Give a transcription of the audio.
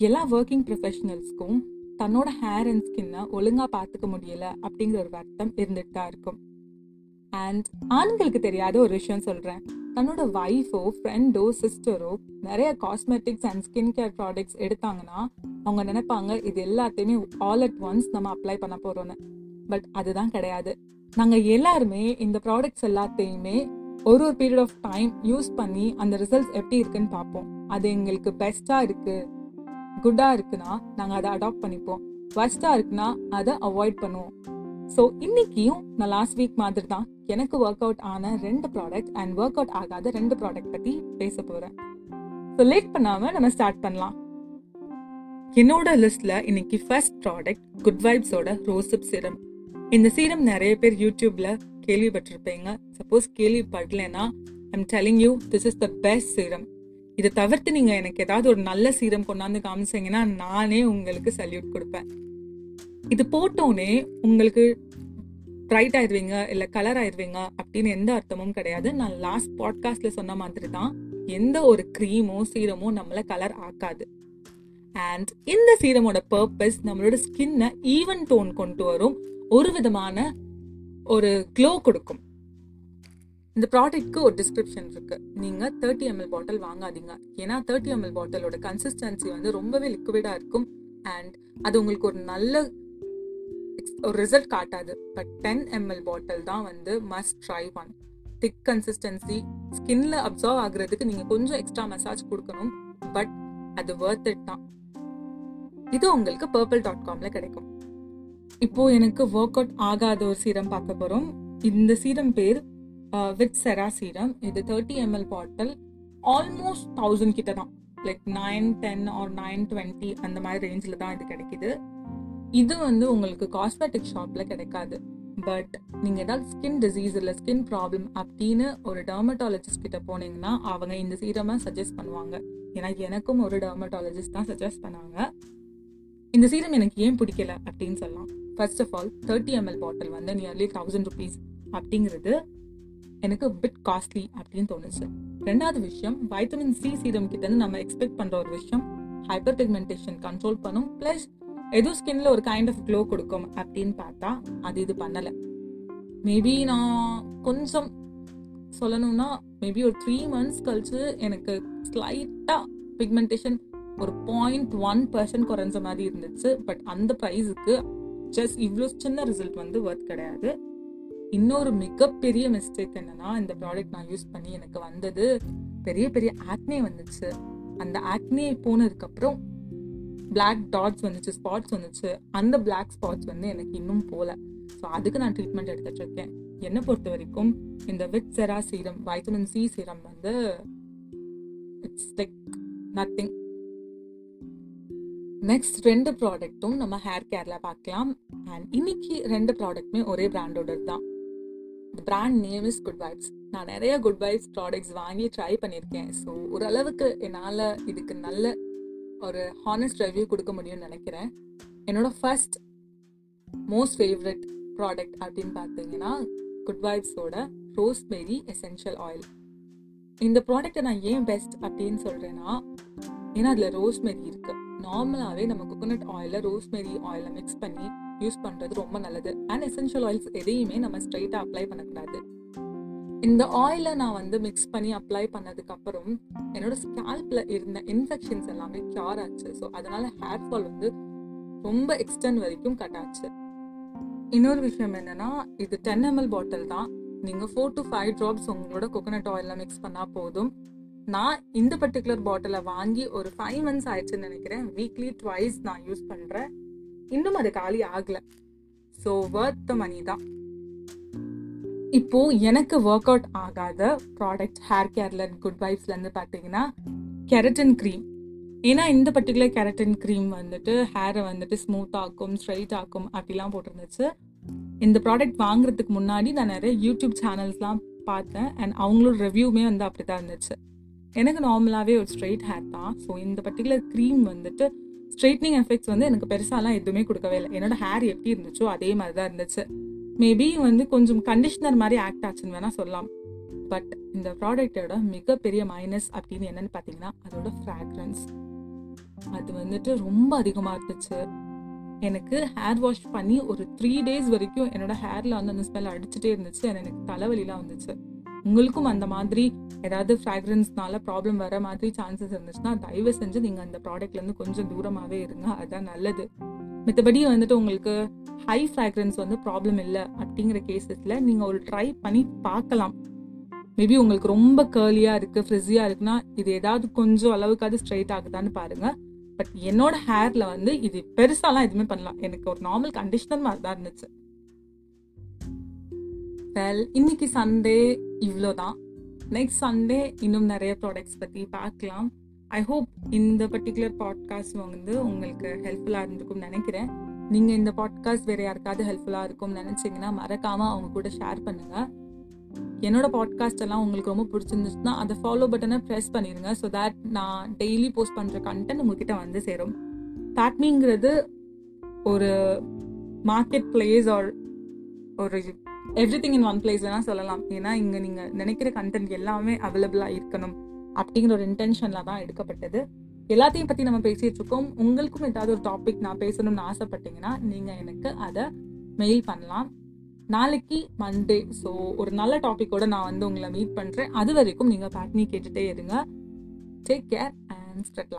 எல்லா ஒர்க்கிங் ப்ரொஃபஷனல்ஸ்க்கும் தன்னோட hair and ஸ்கின்னை ஒழுங்காக பார்த்துக்க முடியல அப்படிங்கிற ஒரு வருத்தம் இருந்துட்டு தான் இருக்கும். அண்ட் ஆண்களுக்கு தெரியாத ஒரு விஷயம் சொல்கிறேன் தன்னோட ஒய்ஃபோ ஃப்ரெண்டோ சிஸ்டரோ நிறைய cosmetics and skin care products எடுத்தாங்கன்னா அவங்க நினைப்பாங்க இது எல்லாத்தையுமே ஆல் அட் ஒன்ஸ் நம்ம அப்ளை பண்ண போகிறோன்னு பட் அதுதான் கிடையாது. நாங்கள் எல்லாருமே இந்த ப்ராடக்ட்ஸ் எல்லாத்தையுமே ஒரு ஒரு பீரியட் ஆஃப் டைம் யூஸ் பண்ணி அந்த ரிசல்ட்ஸ் எப்படி இருக்குன்னு பார்ப்போம். அது எங்களுக்கு பெஸ்ட்டாக இருக்குது குட்டாக இருக்குன்னா நாங்கள் அதை அடாப்ட் பண்ணிப்போம். ஒஸ்ட்டாக இருக்குன்னா அதை அவாய்ட் பண்ணுவோம். ஸோ இன்னைக்கும் நான் லாஸ்ட் வீக் மாதிரி தான் எனக்கு ஒர்க் அவுட் ஆன ரெண்டு ப்ராடக்ட் அண்ட் ஒர்க் அவுட் ஆகாத ரெண்டு ப்ராடக்ட் பற்றி பேச போகிறேன் ஸோ லேட் பண்ணாமல் நம்ம ஸ்டார்ட் பண்ணலாம். என்னோட லிஸ்ட்ல இன்னைக்கு ஃபர்ஸ்ட் ப்ராடக்ட் குட் வைப்ஸோட ரோசப் சீரம் இந்த சீரம் நிறைய பேர் யூடியூப்ல கேள்விப்பட்டிருப்பீங்க. Suppose கேள்விப்படலைன்னா I'm telling you this is the best serum இதை தவிர்த்து நீங்க எனக்கு ஏதாவது ஒரு நல்ல சீரம் கொண்டாந்து காமிச்சீங்கன்னா நானே உங்களுக்கு சல்யூட் கொடுப்பேன். இது போட்டோன்னே உங்களுக்கு பிரைட் ஆயிடுவீங்க இல்ல கலர் ஆயிடுவீங்க அப்படின்னு எந்த அர்த்தமும் கிடையாது. நான் லாஸ்ட் பாட்காஸ்ட்ல சொன்ன மாதிரி தான் எந்த ஒரு க்ரீமோ சீரமோ நம்மள கலர் ஆக்காது. அண்ட் இந்த சீரமோட பர்பஸ் நம்மளோட ஸ்கின்னை ஈவன் டோன் கொண்டு வரும். ஒரு விதமான ஒரு க்ளோ கொடுக்கும். இந்த ப்ராடக்ட்க்கு ஒரு டிஸ்கிரிப்ஷன் இருக்கு. நீங்க தேர்ட்டி எம்எல் பாட்டில் வாங்காதீங்க. ஏன்னா தேர்ட்டி எம்எல் பாட்டிலோட கன்சிஸ்டன்சி வந்து ரொம்பவே லிக்விடா இருக்கும். அண்ட் அது உங்களுக்கு ஒரு நல்ல ஒரு ரிசல்ட் காட்டாது. பட் டென் எம்எல் பாட்டில் தான் வந்து must try one thick consistency ஸ்கின்ல அப்சர்வ் ஆகுறதுக்கு நீங்க கொஞ்சம் எக்ஸ்ட்ரா மசாஜ் கொடுக்கணும். பட் அது ஒர்த் இட் தான். இது உங்களுக்கு பர்பிள் டாட் காம்ல கிடைக்கும். இப்போ எனக்கு ஒர்க் அவுட் ஆகாத ஒரு சீரம் பார்க்க போறோம். இந்த சீரம் பேர் வித் செராசீரம் இது thirty ML bottle almost thousand கிட்ட தான் like nine ten or nine twenty அந்த மாதிரி ரேஞ்சில் தான் இது கிடைக்குது. இது வந்து உங்களுக்கு காஸ்மெட்டிக் ஷாப்பில் கிடைக்காது. பட் நீங்கள் ஏதாவது ஸ்கின் டிசீஸ் இல்லை ஸ்கின் ப்ராப்ளம் அப்படின்னு ஒரு டெர்மட்டாலஜிஸ்ட் கிட்ட போனீங்கன்னா அவங்க இந்த சீரமாக சஜஸ்ட் பண்ணுவாங்க. ஏன்னா எனக்கும் ஒரு டெர்மட்டாலஜிஸ்ட் தான் சஜஸ்ட் பண்ணாங்க. இந்த சீரம் எனக்கு ஏன் பிடிக்கல அப்படின்னு சொல்லலாம். First of all thirty ML bottle வந்து நியர்லி தௌசண்ட் ருபீஸ் அப்படிங்கிறது எனக்கு பிட் காஸ்ட்லி அப்படின்னு தோணுச்சு. ரெண்டாவது விஷயம் வைட்டமின் சி சீரம் கிட்டேருந்து நம்ம எக்ஸ்பெக்ட் பண்ற ஒரு விஷயம் ஹைப்பர் பிக்மெண்டேஷன் கண்ட்ரோல் பண்ணும் பிளஸ் எதுவும் ஸ்கின்ல ஒரு கைண்ட் ஆஃப் க்ளோ கொடுக்கும் அப்படின்னு பார்த்தா அது இது பண்ணல. மேபி நான் கொஞ்சம் சொல்லணும்னா மேபி ஒரு த்ரீ மந்த்ஸ் கழிச்சு எனக்கு ஸ்லைட்டா பிக்மெண்டேஷன் ஒரு பாயிண்ட் ஒன் பர்சன்ட் குறைஞ்ச மாதிரி இருந்துச்சு பட் அந்த ப்ரைஸுக்கு ஜஸ்ட் இவ்வளோ சின்ன ரிசல்ட் வந்து ஒர்த் கிடையாது. இன்னொரு மிகப்பெரிய மிஸ்டேக் என்னன்னா இந்த ப்ராடக்ட் நான் யூஸ் பண்ணி எனக்கு வந்தது பெரிய பெரிய ஆக்னே வந்துச்சு. அந்த ஆக்னே போனதுக்கப்புறம் பிளாக் டாட்ஸ் வந்துச்சு ஸ்பாட்ஸ் வந்துச்சு. அந்த பிளாக் ஸ்பாட்ஸ் வந்து எனக்கு இன்னும் போகல ஸோ அதுக்கு நான் ட்ரீட்மெண்ட் எடுத்துட்டு இருக்கேன். என்னை பொறுத்த வரைக்கும் இந்த வித் செரா சீரம் வைட்டமின் சி சீரம் வந்து இட்ஸ் லைக் நத்திங் நெக்ஸ்ட் ரெண்டு ப்ராடக்ட்டும் நம்ம ஹேர் கேரில் பார்க்கலாம். அண்ட் இன்னைக்கு ரெண்டு ப்ராடக்ட்டுமே ஒரே பிராண்டோட தான் brand name is good vibes நான் நிறைய குட் வைப்ஸ் ப்ராடக்ட்ஸ் வாங்கி ட்ரை பண்ணியிருக்கேன். ஸோ ஓரளவுக்கு என்னால் இதுக்கு நல்ல ஒரு ஹானஸ்ட் ரிவ்யூ கொடுக்க முடியும்னு நினைக்கிறேன். என்னோட ஃபர்ஸ்ட் மோஸ்ட் ஃபேவரட் ப்ராடக்ட் அப்படின்னு பார்த்தீங்கன்னா குட் வைப்ஸோட ரோஸ்மெரி எசென்ஷியல் ஆயில் இந்த ப்ராடக்ட்டை நான் ஏன் பெஸ்ட் அப்படின்னு சொல்கிறேன்னா ஏன்னா அதில் ரோஸ்மெரி இருக்குது நார்மலாகவே நம்ம கோகோனட் ஆயிலில் ரோஸ்மெரி ஆயிலை மிக்ஸ் பண்ணி யூஸ் பண்ணுறது ரொம்ப நல்லது. அண்ட் எசென்ஷியல் ஆயில்ஸ் எதையுமே நம்ம ஸ்ட்ரைட்டாக அப்ளை பண்ணக்கூடாது. இந்த ஆயிலை நான் வந்து மிக்ஸ் பண்ணி அப்ளை பண்ணதுக்கப்புறம் என்னோட ஸ்கேல்ப்ல இருந்த இன்ஃபெக்ஷன்ஸ் எல்லாமே கியூர் ஆச்சு. ஸோ அதனால ஹேர் ஃபால் வந்து ரொம்ப எக்ஸ்டென்ட் வரைக்கும் கட் ஆச்சு. இன்னொரு விஷயம் என்னன்னா இது டென் எம்எல் பாட்டில் தான். நீங்கள் ஃபோர் டு ஃபைவ் ட்ராப்ஸ் உங்களோட கோகோனட் ஆயிலில் மிக்ஸ் பண்ணால் போதும். நான் இந்த பர்டிகுலர் பாட்டிலை வாங்கி ஒரு ஃபைவ் மந்த்ஸ் ஆயிடுச்சுன்னு நினைக்கிறேன். வீக்லி ட்வைஸ் நான் யூஸ் பண்ணுறேன் இன்னும் அது காலி ஆகல. ஸோ ஒர்த் த மணி தான். இப்போ எனக்கு ஒர்க் அவுட் ஆகாத ப்ராடக்ட் ஹேர் கேர்ல குட் வைப்ஸ்ல இருந்து பார்த்தீங்கன்னா கெரட்டின் க்ரீம் ஏன்னா இந்த பர்டிகுலர் கெரட்டின் க்ரீம் வந்துட்டு ஹேரை வந்துட்டு ஸ்மூத் ஆக்கும் ஸ்ட்ரைட் ஆக்கும் அப்படிலாம் போட்டிருந்துச்சு. இந்த ப்ராடக்ட் வாங்குறதுக்கு முன்னாடி நான் நிறைய யூடியூப் சேனல்ஸ்லாம் பார்த்தேன். அண்ட் அவங்களோட ரிவ்யூமே வந்து அப்படி தான் இருந்துச்சு. எனக்கு நார்மலாகவே ஒரு ஸ்ட்ரைட் ஹேர் தான். ஸோ இந்த பர்டிகுலர் க்ரீம் வந்துட்டு ஸ்ட்ரைட்னிங் எஃபெக்ட்ஸ் வந்து எனக்கு பெருசாலாம் எதுவுமே கொடுக்கவே இல்லை. என்னோட ஹேர் எப்படி இருந்துச்சோ அதே மாதிரி தான் இருந்துச்சு. மேபி வந்து கொஞ்சம் கண்டிஷனர் மாதிரி ஆக்ட் ஆச்சுன்னு வேணா சொல்லலாம். பட் இந்த ப்ராடக்டோட மிகப்பெரிய மைனஸ் அப்படின்னு என்னன்னு பார்த்தீங்கன்னா அதோட ஃப்ராக்ரன்ஸ் அது வந்துட்டு ரொம்ப அதிகமாக இருந்துச்சு. எனக்கு ஹேர் வாஷ் பண்ணி ஒரு த்ரீ டேஸ் வரைக்கும் என்னோட ஹேரில் வந்து அந்த ஸ்மெல் அடிச்சுட்டே இருந்துச்சு. எனக்கு தலைவலிலாம் வந்துச்சு. உங்களுக்கும் அந்த மாதிரி ஏதாவது ஃப்ராக்ரன்ஸ்னால ப்ராப்ளம் வர மாதிரி சான்சஸ் இருந்துச்சுன்னா தயவு செஞ்சு நீங்கள் அந்த ப்ராடக்ட்லேருந்து கொஞ்சம் தூரமாகவே இருங்க. அதுதான் நல்லது. மற்றபடி வந்துட்டு உங்களுக்கு ஹை ஃப்ராக்ரன்ஸ் வந்து ப்ராப்ளம் இல்லை அப்படிங்கிற கேசஸில் நீங்கள் ஒரு ட்ரை பண்ணி பார்க்கலாம். மேபி உங்களுக்கு ரொம்ப கேர்லியாக இருக்குது ஃப்ரிஸியாக இருக்குன்னா இது ஏதாவது கொஞ்சம் அளவுக்காவது ஸ்ட்ரைட் ஆகுதான்னு பாருங்கள் பட் என்னோட ஹேரில் வந்து இது பெருசாலாம் எதுவுமே பண்ணலாம் எனக்கு ஒரு நார்மல் கண்டிஷனர் மாதிரி தான் இருந்துச்சு. வெல் இன்னைக்கு சண்டே இவ்வளோதான் நெக்ஸ்ட் சண்டே இன்னும் நிறைய ப்ராடக்ட்ஸ் பற்றி பார்க்கலாம். ஐ ஹோப் இந்த பர்டிகுலர் பாட்காஸ்ட் வந்து உங்களுக்கு ஹெல்ப்ஃபுல்லாக இருந்திருக்கும்னு நினைக்கிறேன். நீங்கள் இந்த பாட்காஸ்ட் வேறு யாருக்காவது ஹெல்ப்ஃபுல்லாக இருக்கும்னு நினச்சிங்கன்னா மறக்காமல் அவங்க கூட ஷேர் பண்ணுங்கள் என்னோட பாட்காஸ்ட் எல்லாம் உங்களுக்கு ரொம்ப பிடிச்சிருந்துச்சுன்னா அதை ஃபாலோ பட்டனை ப்ரெஸ் பண்ணிடுங்க ஸோ தட் நான் டெய்லி போஸ்ட் பண்ணுற கண்டென்ட் உங்ககிட்ட வந்து சேரும். பேட்மிங்கிறது ஒரு மார்க்கெட் பிளேஸ் ஆர் ஒரு everything in one place வேணால் சொல்லலாம். ஏன்னா இங்கே நீங்கள் நினைக்கிற கண்டென்ட் எல்லாமே அவைலபிளாக இருக்கணும். அப்படிங்கிற ஒரு இன்டென்ஷனில் தான் எடுக்கப்பட்டது. எல்லாத்தையும் பற்றி நம்ம பேசிகிட்டு இருக்கோம். உங்களுக்கும் ஏதாவது ஒரு டாபிக் நான் பேசணும்னு ஆசைப்பட்டீங்கன்னா நீங்கள் எனக்கு அதை மெயில் பண்ணலாம். நாளைக்கு மண்டே ஸோ ஒரு நல்ல டாப்பிக்கோட நான் வந்து உங்களை மீட் பண்ணுறேன் அது வரைக்கும் நீங்கள் பேட்னி கேட்டுகிட்டே இருங்க. Take care and spread